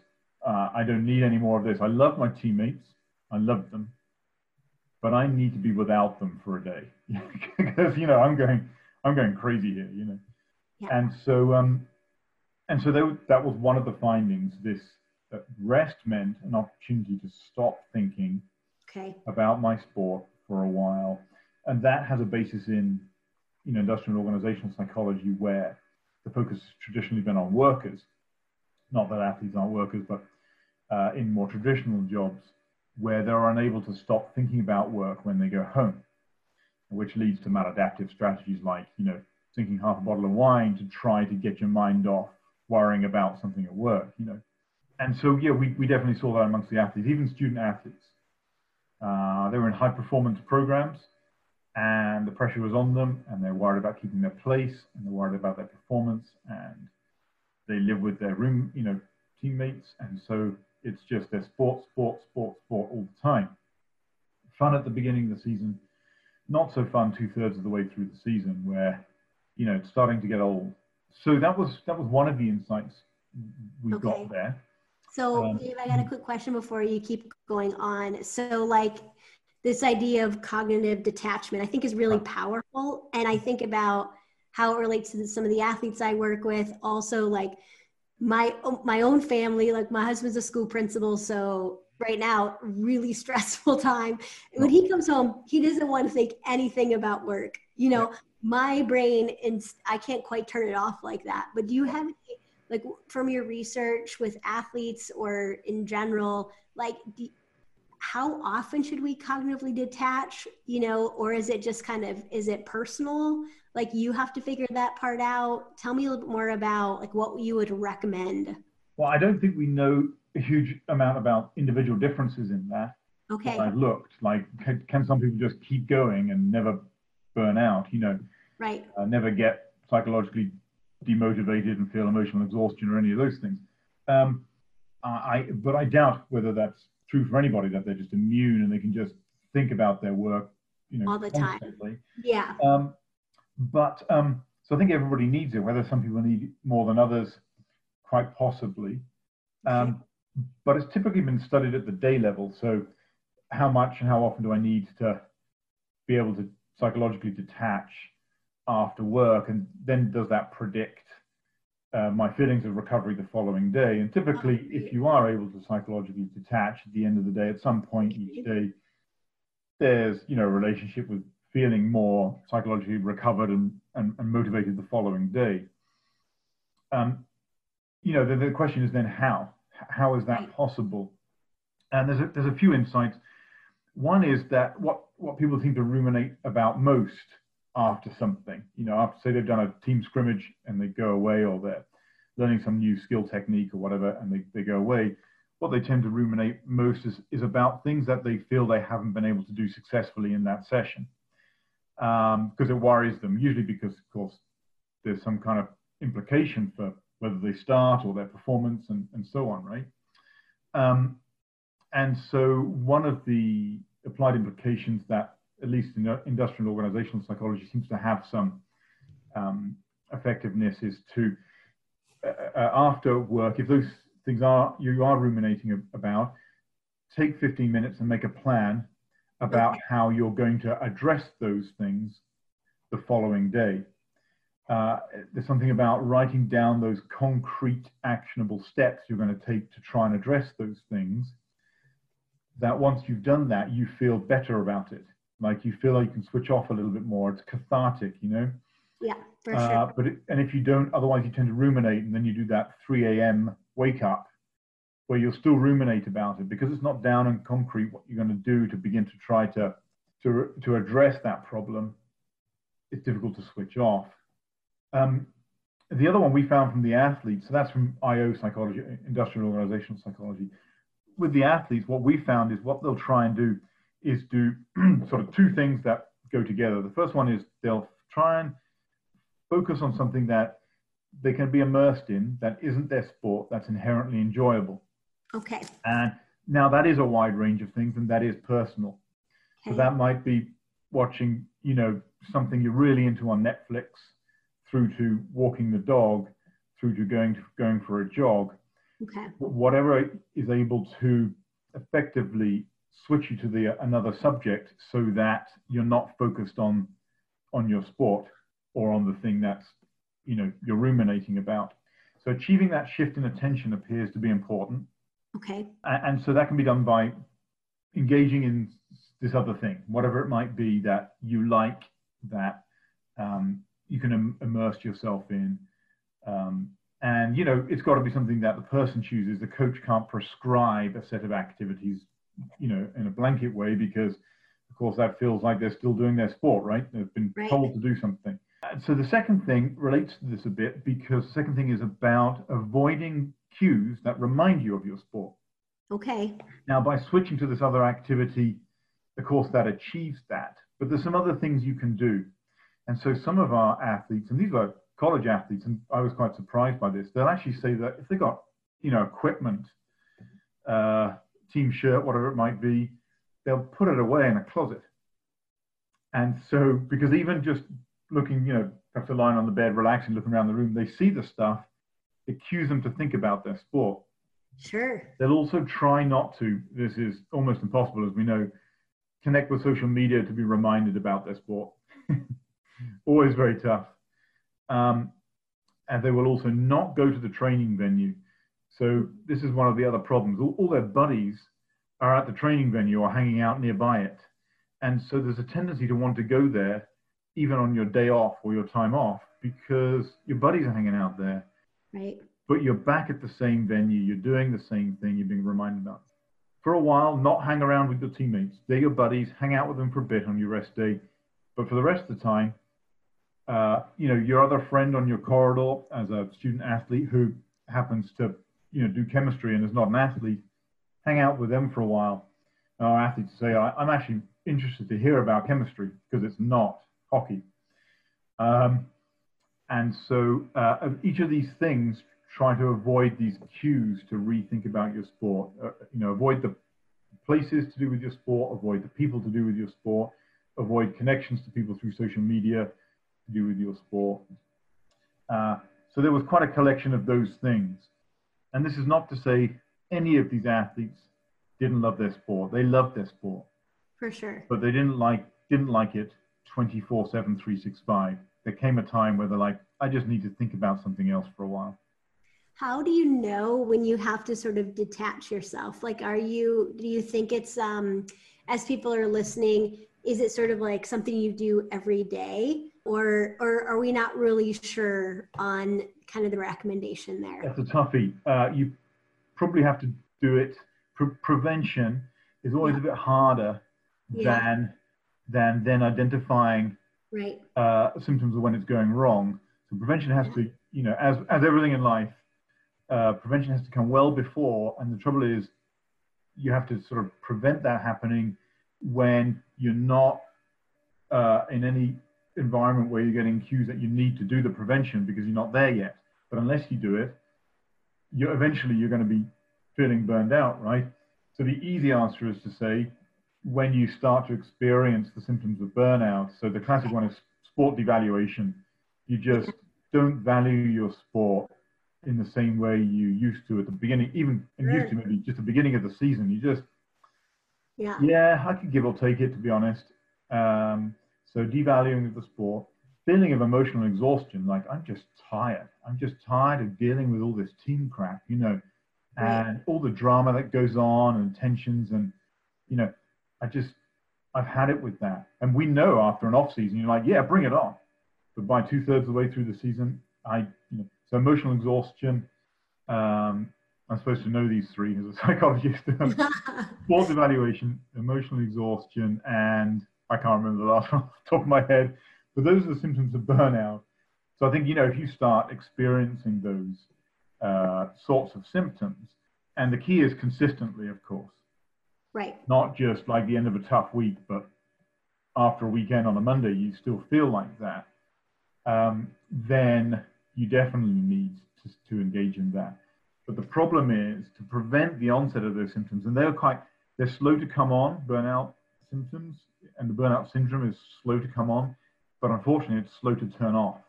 uh, I don't need any more of this. I love my teammates, I love them, but I need to be without them for a day (laughs) because you know I'm going I'm going crazy here, you know, yeah. and so um, and so that, that was one of the findings. This that rest meant an opportunity to stop thinking okay. about my sport for a while, and that has a basis in you know, industrial and organizational psychology where the focus has traditionally been on workers. Not that athletes aren't workers, but uh, in more traditional jobs where they're unable to stop thinking about work when they go home, which leads to maladaptive strategies like, you know, drinking half a bottle of wine to try to get your mind off worrying about something at work, you know. And so, yeah, we, we definitely saw that amongst the athletes, even student athletes. Uh, they were in high performance programs and the pressure was on them and they're worried about keeping their place and they're worried about their performance and they live with their room you know teammates and so it's just their sport sport sport sport all the time fun at the beginning of the season not so fun two-thirds of the way through the season where you know it's starting to get old so that was that was one of the insights we okay. got there so um, Dave, I got a quick question before you keep going on. So like this idea of cognitive detachment, I think is really powerful. And I think about how it relates to some of the athletes I work with. Also, like my my own family, like my husband's a school principal, so right now really (laughs) stressful time. When he comes home, he doesn't want to think anything about work. You know, my brain and I can't quite turn it off like that. But do you have any like from your research with athletes or in general, like do, how often should we cognitively detach, you know, or is it just kind of, is it personal? Like you have to figure that part out. Tell me a little bit more about like what you would recommend. Well, I don't think we know a huge amount about individual differences in that. Okay. I've looked like, can, can some people just keep going and never burn out, you know, right. Uh, never get psychologically demotivated and feel emotional exhaustion or any of those things. Um, I, but I doubt whether that's true for anybody that they're just immune and they can just think about their work, you know, all the constantly. time. Yeah. Um, but um, so I think everybody needs it. Whether some people need more than others, quite possibly. Um, okay. But it's typically been studied at the day level. So how much and how often do I need to be able to psychologically detach after work, and then does that predict uh, my feelings of recovery the following day? And typically, if you are able to psychologically detach at the end of the day, at some point each day, there's you know a relationship with feeling more psychologically recovered and, and, and motivated the following day. Um, you know, the, the question is then how? How is that possible? And there's a, there's a few insights. One is that what, what people seem to ruminate about most after something, you know, after say they've done a team scrimmage and they go away or they're learning some new skill technique or whatever and they, they go away, what they tend to ruminate most is, is about things that they feel they haven't been able to do successfully in that session. Because um, it worries them, usually because, of course, there's some kind of implication for whether they start or their performance and, and so on, right? Um, and so one of the applied implications that at least in industrial organizational psychology seems to have some um, effectiveness is to uh, uh, after work if those things are you are ruminating about take 15 minutes and make a plan about how you're going to address those things the following day uh, there's something about writing down those concrete actionable steps you're going to take to try and address those things that once you've done that, you feel better about it. Like you feel like you can switch off a little bit more. It's cathartic, you know? Yeah, for uh, sure. But it, and if you don't, otherwise you tend to ruminate and then you do that 3 a.m. wake up where you'll still ruminate about it because it's not down and concrete what you're going to do to begin to try to, to, to address that problem. It's difficult to switch off. Um, the other one we found from the athletes, so that's from IO psychology, industrial organizational psychology with the athletes, what we found is what they'll try and do is do (clears throat) sort of two things that go together. The first one is they'll try and focus on something that they can be immersed in that isn't their sport, that's inherently enjoyable. Okay. And now that is a wide range of things and that is personal. Okay. So that might be watching, you know, something you're really into on Netflix through to walking the dog, through to going to going for a jog. Okay. Whatever is able to effectively switch you to the another subject so that you're not focused on on your sport or on the thing that's you know you're ruminating about. So achieving that shift in attention appears to be important. Okay. And, so that can be done by engaging in this other thing, whatever it might be that you like, that um, you can Im- immerse yourself in. Um, and you know, it's got to be something that the person chooses. The coach can't prescribe a set of activities, you know, in a blanket way because, of course, that feels like they're still doing their sport, right? They've been right. told to do something. So the second thing relates to this a bit because the second thing is about avoiding cues that remind you of your sport. Okay. Now, by switching to this other activity, of course, that achieves that. But there's some other things you can do. And so some of our athletes, and these are college athletes, and I was quite surprised by this, they'll actually say that if they got, you know, equipment, uh, team shirt, whatever it might be, they'll put it away in a closet. And so, because even just looking, you know, after lying on the bed, relaxing, looking around the room, they see the stuff, it cues them to think about their sport. Sure. They'll also try not to, this is almost impossible as we know, connect with social media to be reminded about their sport. (laughs) Always very tough. Um, and they will also not go to the training venue. So this is one of the other problems. All, all, their buddies are at the training venue or hanging out nearby it. And so there's a tendency to want to go there even on your day off or your time off because your buddies are hanging out there. Right. but you're back at the same venue. You're doing the same thing. You're being reminded of. For a while, not hang around with your teammates. They're your buddies. Hang out with them for a bit on your rest day. But for the rest of the time, uh, you know, your other friend on your corridor as a student athlete who happens to, you know, do chemistry and is not an athlete, hang out with them for a while. And Our athletes say, I'm actually interested to hear about chemistry because it's not hockey. Um, and so uh, each of these things try to avoid these cues to rethink about your sport. Uh, you know, avoid the places to do with your sport, avoid the people to do with your sport, avoid connections to people through social media to do with your sport. Uh, so there was quite a collection of those things. And this is not to say any of these athletes didn't love their sport. They loved their sport. For sure. But they didn't like didn't like it 24/7 365. There came a time where they're like I just need to think about something else for a while. How do you know when you have to sort of detach yourself? Like are you do you think it's um as people are listening is it sort of like something you do every day or or are we not really sure on kind of the recommendation there that's a toughie uh, you probably have to do it Pre- prevention is always yeah. a bit harder yeah. than than then identifying right uh, symptoms of when it's going wrong so prevention has yeah. to you know as as everything in life uh, prevention has to come well before and the trouble is you have to sort of prevent that happening when you're not uh, in any environment where you're getting cues that you need to do the prevention because you're not there yet. But unless you do it, you're eventually you're going to be feeling burned out, right? So the easy answer is to say when you start to experience the symptoms of burnout. So the classic one is sport devaluation. You just don't value your sport in the same way you used to at the beginning, even used to maybe just the beginning of the season. You just yeah. Yeah, I could give or take it to be honest. Um, so devaluing of the sport, feeling of emotional exhaustion, like I'm just tired. I'm just tired of dealing with all this team crap, you know, and all the drama that goes on and tensions and you know, I just I've had it with that. And we know after an off season, you're like, yeah, bring it on. But by two thirds of the way through the season, I you know, so emotional exhaustion, um, I'm supposed to know these three as a (laughs) psychologist. (laughs) Sports evaluation, emotional exhaustion, and I can't remember the last (laughs) one off the top of my head. But those are the symptoms of burnout. So I think, you know, if you start experiencing those uh, sorts of symptoms, and the key is consistently, of course. Right. Not just like the end of a tough week, but after a weekend on a Monday, you still feel like that. Um, then you definitely need to, to engage in that. But the problem is to prevent the onset of those symptoms, and they're quite they're slow to come on, burnout symptoms, and the burnout syndrome is slow to come on, but unfortunately it's slow to turn off.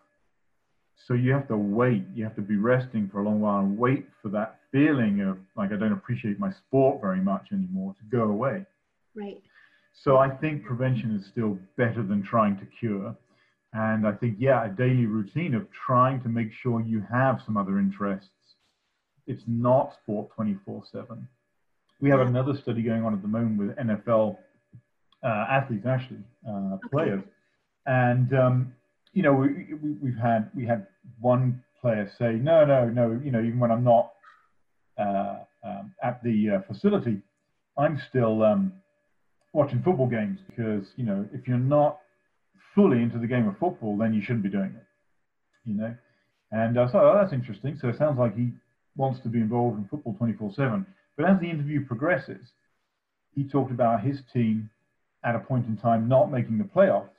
So you have to wait, you have to be resting for a long while and wait for that feeling of like I don't appreciate my sport very much anymore to go away. Right. So I think prevention is still better than trying to cure. And I think, yeah, a daily routine of trying to make sure you have some other interests it's not sport 24 7. We have another study going on at the moment with NFL athletes, actually, uh, okay. players. And, um, you know, we, we, have had, we had one player say, no, no, no, you know, even when I'm not uh, um, at the uh, facility, I'm still um, watching football games because, you know, if you're not fully into the game of football, then you shouldn't be doing it, you know. And uh, so oh, that's interesting. So it sounds like he wants to be involved in football 24 7. But as the interview progresses, he talked about his team at a point in time not making the playoffs.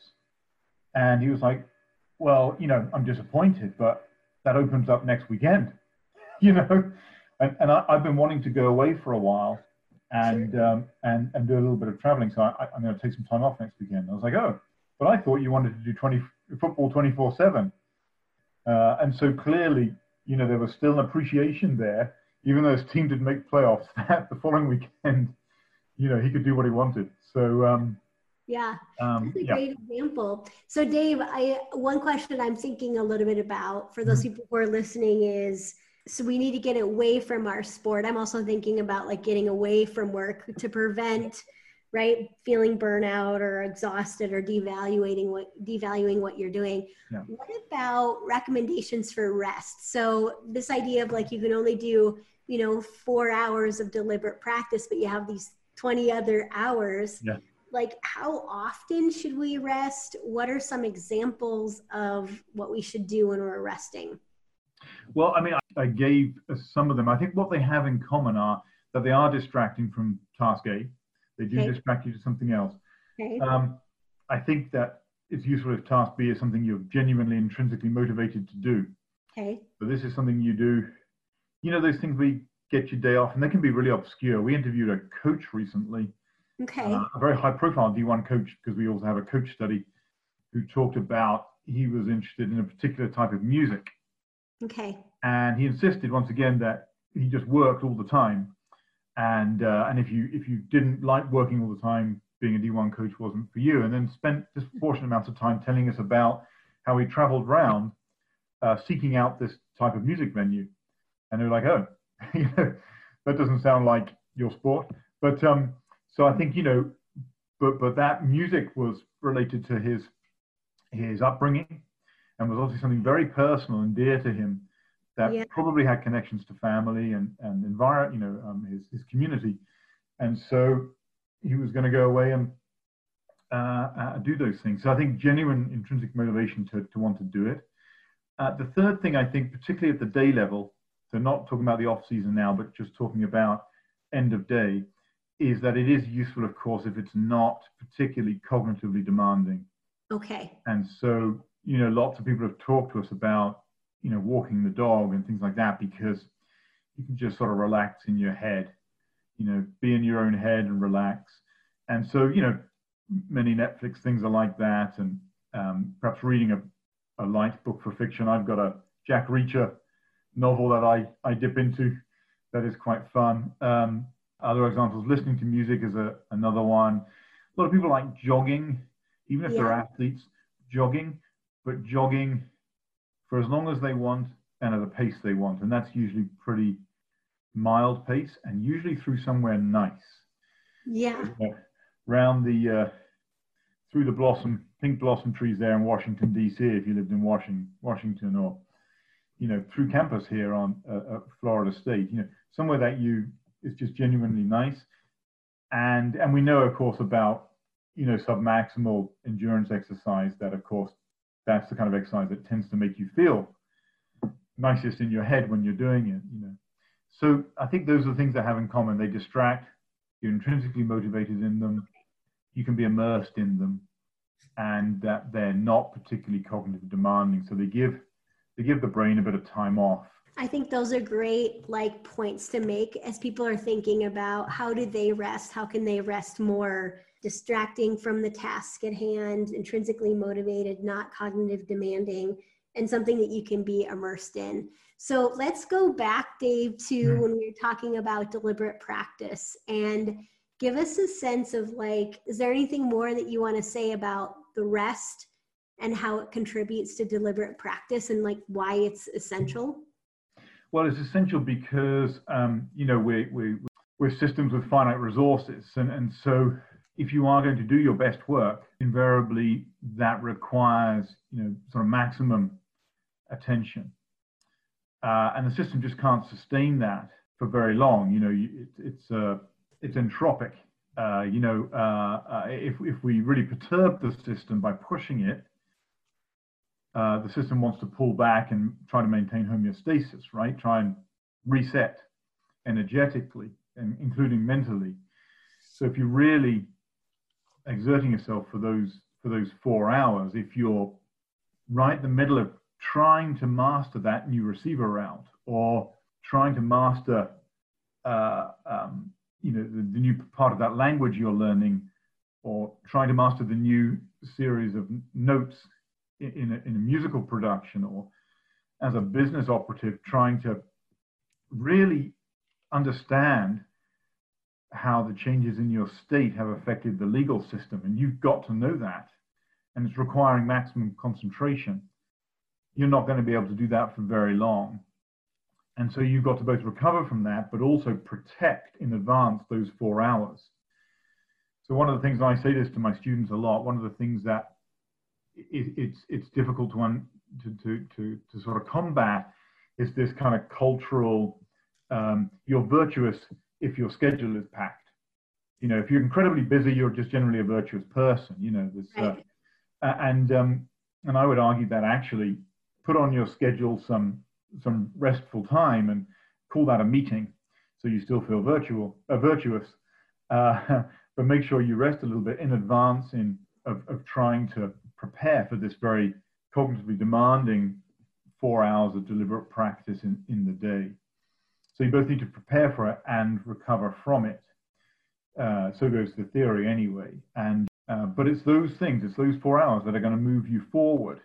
And he was like, well, you know, I'm disappointed, but that opens up next weekend, (laughs) you know? And, and I, have been wanting to go away for a while and, um, and, and do a little bit of traveling. So I, am going to take some time off next weekend. I was like, oh, but I thought you wanted to do 20, football 24 7. Uh, and so clearly you know, there was still an appreciation there, even though his team didn't make playoffs. That (laughs) the following weekend, you know, he could do what he wanted. So um, yeah, um, that's a yeah. great example. So Dave, I one question I'm thinking a little bit about for those mm-hmm. people who are listening is so we need to get away from our sport. I'm also thinking about like getting away from work to prevent right? Feeling burnout or exhausted or devaluating what devaluing what you're doing. Yeah. What about recommendations for rest? So this idea of like you can only do, you know, four hours of deliberate practice, but you have these 20 other hours. Yeah. Like how often should we rest? What are some examples of what we should do when we're resting? Well, I mean, I gave some of them. I think what they have in common are that they are distracting from task A they do okay. distract you to something else. Okay. Um, I think that it's useful if task B is something you're genuinely intrinsically motivated to do. Okay. But this is something you do. You know those things we get your day off, and they can be really obscure. We interviewed a coach recently. Okay. Uh, a very high-profile D1 coach, because we also have a coach study, who talked about he was interested in a particular type of music. Okay. And he insisted once again that he just worked all the time and uh, and if you if you didn't like working all the time, being a D1 coach wasn't for you, and then spent disproportionate amounts of time telling us about how he travelled around uh, seeking out this type of music venue, and they were like, oh, that doesn't sound like your sport, but um, so I think you know, but but that music was related to his his upbringing, and was obviously something very personal and dear to him that yeah. probably had connections to family and and environment, you know, um, his his community, and so he was going to go away and uh, uh, do those things. So I think genuine intrinsic motivation to to want to do it. Uh, the third thing I think, particularly at the day level, so not talking about the off season now, but just talking about end of day, is that it is useful, of course, if it's not particularly cognitively demanding. Okay. And so, you know, lots of people have talked to us about you know, walking the dog and things like that because you can just sort of relax in your head, you know, be in your own head and relax. And so, you know, many Netflix things are like that. And um, perhaps reading a, a light book for fiction. I've got a Jack Reacher novel that I, I dip into that is quite fun. Um, other examples, listening to music is a, another one. A lot of people like jogging, even if yeah. they're athletes, jogging, but jogging for as long as they want and at a pace they want. And that's usually pretty mild pace and usually through somewhere nice. Yeah. Uh, round the, uh, through the blossom, pink blossom trees there in Washington, D.C., if you lived in Washington, Washington or, you know, through campus here on uh, uh, Florida State, you know, somewhere that you, is just genuinely nice. And, and we know, of course, about, you know, submaximal endurance exercise that, of course, that's the kind of exercise that tends to make you feel nicest in your head when you're doing it you know. So i think those are the things that have in common. They distract you're intrinsically motivated in them you can be immersed in them and that they're not particularly cognitive demanding. So they give they give the brain a bit of time off I think those are great like points to make as people are thinking about how do they rest? How can they rest more distracting from the task at hand, intrinsically motivated, not cognitive demanding, and something that you can be immersed in. So let's go back, Dave, to mm-hmm. when we were talking about deliberate practice and give us a sense of like, is there anything more that you want to say about the rest and how it contributes to deliberate practice and like why it's essential? Well, it's essential because um, you know we we we're systems with finite resources, and and so if you are going to do your best work, invariably that requires you know sort of maximum attention, uh, and the system just can't sustain that for very long. You know, it, it's uh, it's entropic. Uh, you know, uh, uh, if if we really perturb the system by pushing it, uh, the system wants to pull back and try to maintain homeostasis, right? Try and reset energetically and including mentally. So if you're really exerting yourself for those for those four hours, if you're right in the middle of trying to master that new receiver route or trying to master uh, um, you know the, the, new part of that language you're learning or trying to master the new series of notes in, a, in a musical production or as a business operative trying to really understand how the changes in your state have affected the legal system, and you've got to know that, and it's requiring maximum concentration, you're not going to be able to do that for very long. And so you've got to both recover from that, but also protect in advance those four hours. So one of the things I say this to my students a lot. One of the things that it, it's it's difficult to, un, to to to to sort of combat is this kind of cultural. Um, you're virtuous if your schedule is packed. You know, if you're incredibly busy, you're just generally a virtuous person. You know, this, uh, right. and um, and I would argue that actually put on your schedule some some restful time and call that a meeting, so you still feel virtual, uh, virtuous. Uh, (laughs) but make sure you rest a little bit in advance in of, of trying to prepare for this very cognitively demanding four hours of deliberate practice in, in the day. So you both need to prepare for it and recover from it. Uh, so goes the theory anyway. And uh, but it's those things, it's those four hours that are going to move you forward.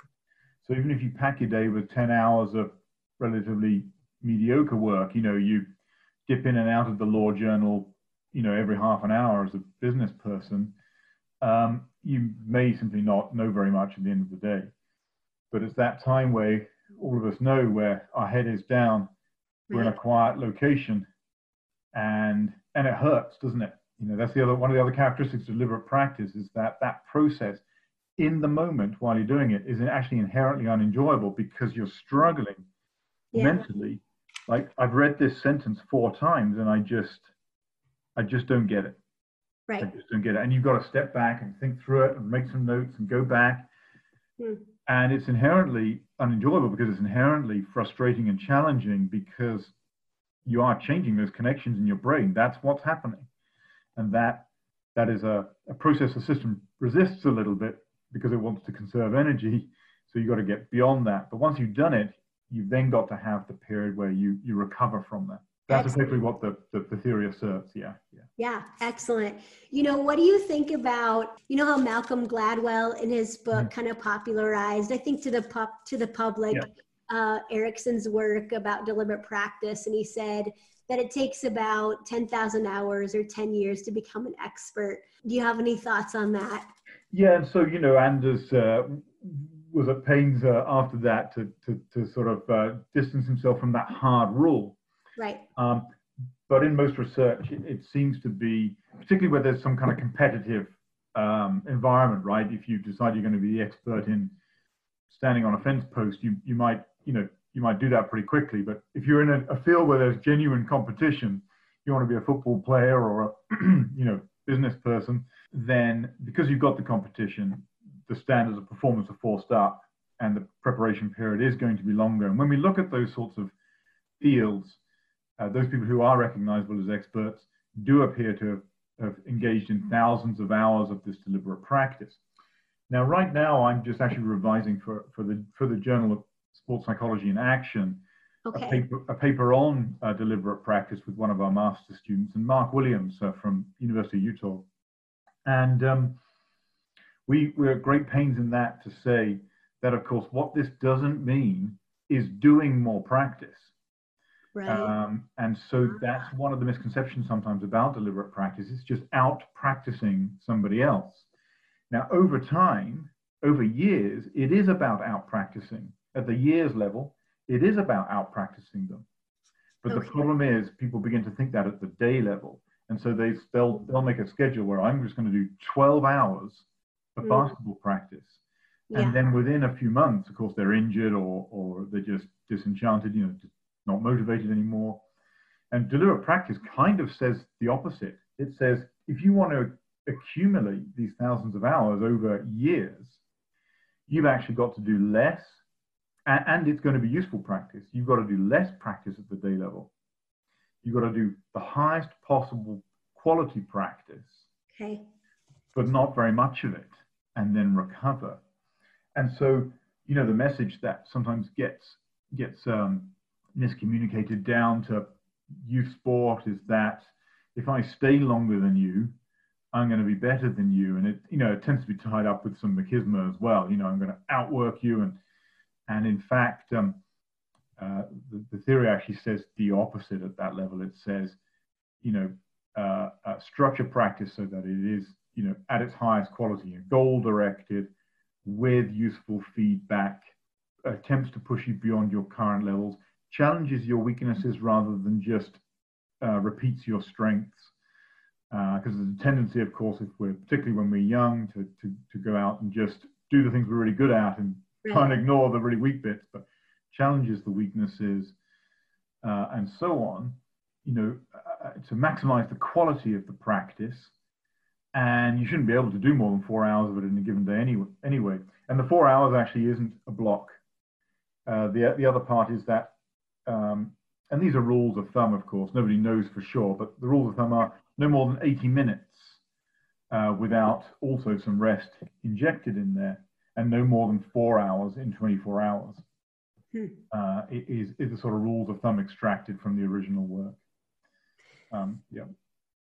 So even if you pack your day with 10 hours of relatively mediocre work, you know, you dip in and out of the law journal, you know, every half an hour as a business person, um, you may simply not know very much at the end of the day. But it's that time where all of us know where our head is down, we're in a quiet location, and and it hurts, doesn't it? You know, that's the other one of the other characteristics of deliberate practice is that that process in the moment while you're doing it is actually inherently unenjoyable because you're struggling yeah. mentally. Like I've read this sentence four times and I just I just don't get it. Right. I just don't get it. And you've got to step back and think through it and make some notes and go back. Hmm. And it's inherently unenjoyable because it's inherently frustrating and challenging because you are changing those connections in your brain. That's what's happening. And that that is a, a process the system resists a little bit because it wants to conserve energy. So you've got to get beyond that. But once you've done it, you've then got to have the period where you, you recover from that. That's exactly what the, the, the, theory asserts. Yeah, yeah. Yeah, excellent. You know, what do you think about, you know how Malcolm Gladwell in his book mm-hmm. kind of popularized, I think to the pub to the public, yeah. uh, Ericsson's work about deliberate practice. And he said that it takes about 10,000 hours or 10 years to become an expert. Do you have any thoughts on that? Yeah, and so, you know, Anders uh, was at pains uh, after that to, to, to sort of uh, distance himself from that hard rule Right. Um, but in most research, it, it, seems to be, particularly where there's some kind of competitive um, environment, right? If you decide you're going to be the expert in standing on a fence post, you, you might, you know, you might do that pretty quickly. But if you're in a, a field where there's genuine competition, you want to be a football player or a, (clears throat) you know, business person, then because you've got the competition, the standards of performance are forced up and the preparation period is going to be longer. And when we look at those sorts of fields, uh, those people who are recognizable as experts do appear to have, have, engaged in thousands of hours of this deliberate practice. Now, right now, I'm just actually revising for, for, the, for the Journal of Sports Psychology in Action okay. a, paper, a paper on uh, deliberate practice with one of our master students, and Mark Williams uh, from University of Utah. And um, we, we're at great pains in that to say that, of course, what this doesn't mean is doing more practice. Right. Um, and so that's one of the misconceptions sometimes about deliberate practice. It's just out practicing somebody else. Now, over time, over years, it is about out practicing. At the years level, it is about out practicing them. But okay. the problem is, people begin to think that at the day level. And so they, they'll, they'll make a schedule where I'm just going to do 12 hours of mm. basketball practice. And then within a few months, of course, they're injured or, or they're just disenchanted, you know, not motivated anymore. And deliberate practice kind of says the opposite. It says if you want to accumulate these thousands of hours over years, you've actually got to do less, and, it's going to be useful practice. You've got to do less practice at the day level. You've got to do the highest possible quality practice, okay. but not very much of it, and then recover. And so, you know, the message that sometimes gets gets um, miscommunicated down to youth sport is that if I stay longer than you, I'm going to be better than you, and it you know it tends to be tied up with some machismo as well. You know, I'm going to outwork you, and and in fact, um, uh, the, the, theory actually says the opposite at that level. It says, you know, uh, uh, structure practice so that it is you know at its highest quality, goal directed, with useful feedback, attempts to push you beyond your current levels, challenges your weaknesses rather than just uh, repeats your strengths. because uh, there's a tendency, of course, if we're particularly when we're young, to, to, to go out and just do the things we're really good at and try and ignore the really weak bits, but challenges the weaknesses uh, and so on, you know, uh, to maximize the quality of the practice. And you shouldn't be able to do more than four hours of it in a given day anyway. anyway. And the four hours actually isn't a block. Uh, the, the other part is that, um, and these are rules of thumb, of course, nobody knows for sure, but the rules of thumb are no more than 80 minutes uh, without also some rest injected in there, and no more than four hours in 24 hours. Hmm. Uh, is, is the sort of rules of thumb extracted from the original work. Um, yeah.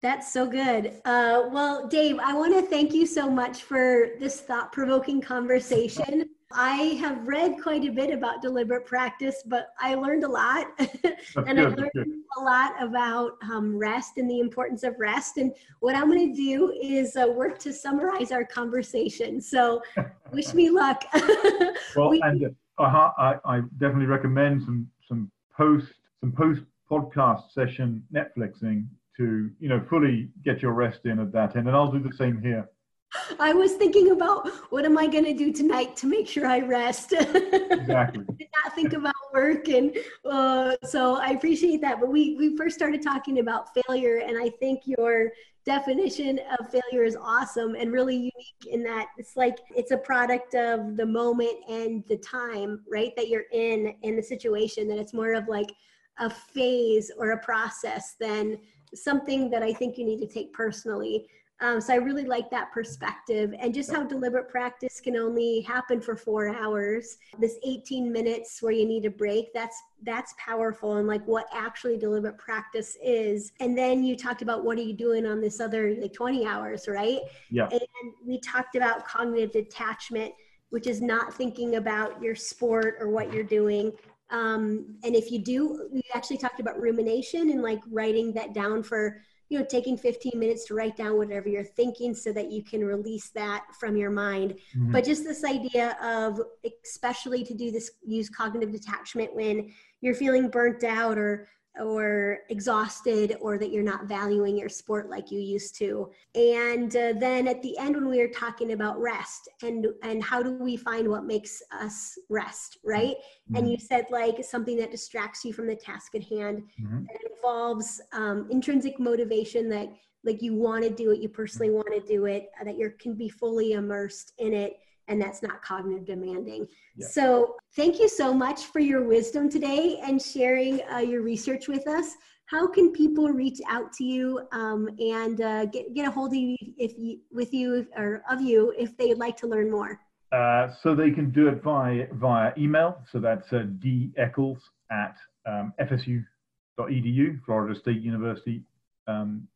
That's so good. Uh, well, Dave, I want to thank you so much for this thought provoking conversation. I have read quite a bit about deliberate practice, but I learned a lot. (laughs) and I learned a lot about um, rest and the importance of rest. And what I'm going to do is uh, work to summarize our conversation. So (laughs) wish me luck. (laughs) well, we, and uh, I, I definitely recommend some, some post, some post podcast session Netflixing to, you know, fully get your rest in at that end. And I'll do the same here. (laughs) I was thinking about what am I going to do tonight to make sure I rest. (laughs) exactly. Did not think about work, and uh, so I appreciate that. But we we first started talking about failure, and I think your definition of failure is awesome and really unique in that it's like it's a product of the moment and the time, right? That you're in in the situation. That it's more of like a phase or a process than something that I think you need to take personally. Um, so I really like that perspective and just how deliberate practice can only happen for four hours. This 18 minutes where you need a break, that's that's powerful and like what actually deliberate practice is. And then you talked about what are you doing on this other like 20 hours, right? Yeah. And we talked about cognitive detachment, which is not thinking about your sport or what you're doing. Um, and if you do, we actually talked about rumination and like writing that down for you know taking 15 minutes to write down whatever you're thinking so that you can release that from your mind mm-hmm. but just this idea of especially to do this use cognitive detachment when you're feeling burnt out or or exhausted or that you're not valuing your sport like you used to. And uh, then at the end when we were talking about rest and and how do we find what makes us rest right? Mm-hmm. and you said like something that distracts you from the task at hand mm-hmm. and involves um, intrinsic motivation that like you want to do it you personally want to do it that you can be fully immersed in it and that's not cognitive demanding. Yeah. So, thank you so much for your wisdom today and sharing uh, your research with us. How can people reach out to you um, and uh, get, get a hold of you if you with you or of you if they'd like to learn more? Uh, so they can do it via via email. So that's uh, d eccles at um, fsu.edu, Florida State University, um,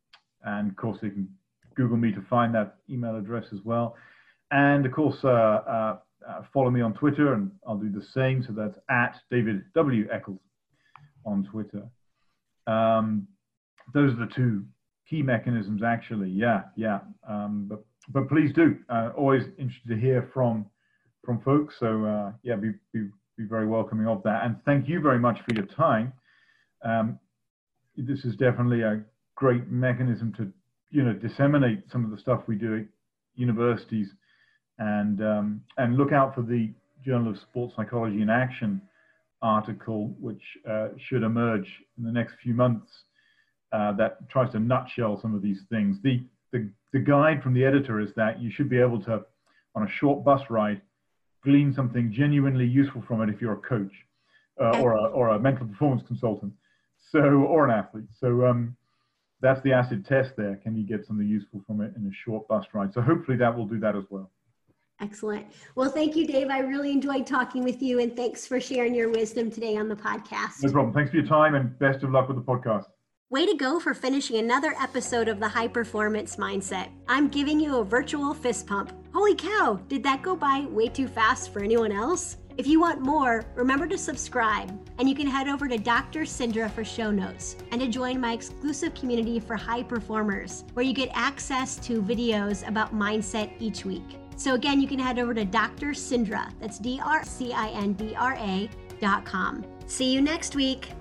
and of course they can Google me to find that email address as well. And of course, uh, uh, uh, follow me on Twitter, and I'll do the same. So that's at David W. Eccles on Twitter. Um, those are the two key mechanisms, actually. Yeah, yeah. Um, but but please do. Uh, always interested to hear from from folks. So yeah, be, be be very welcoming of that. And thank you very much for your time. Um, this is definitely a great mechanism to you know disseminate some of the stuff we do at universities and um, and look out for the Journal of Sports Psychology in Action article, which uh, should emerge in the next few months, uh, that tries to nutshell some of these things. The, the the guide from the editor is that you should be able to, on a short bus ride, glean something genuinely useful from it if you're a coach uh, or a or a mental performance consultant, so or an athlete. So. Um, that's the acid test there. Can you get something useful from it in a short bus ride? So hopefully that will do that as well. Excellent. Well, thank you, Dave. I really enjoyed talking with you, and thanks for sharing your wisdom today on the podcast. No problem. Thanks for your time, and best of luck with the podcast. Way to go for finishing another episode of the High Performance Mindset. I'm giving you a virtual fist pump. Holy cow, did that go by way too fast for anyone else? If you want more, remember to subscribe, and you can head over to Dr. Cindra for show notes and to join my exclusive community for high performers, where you get access to videos about mindset each week. So again, you can head over to Dr. Cindra. that's D R C I N D R A dot com. See you next week.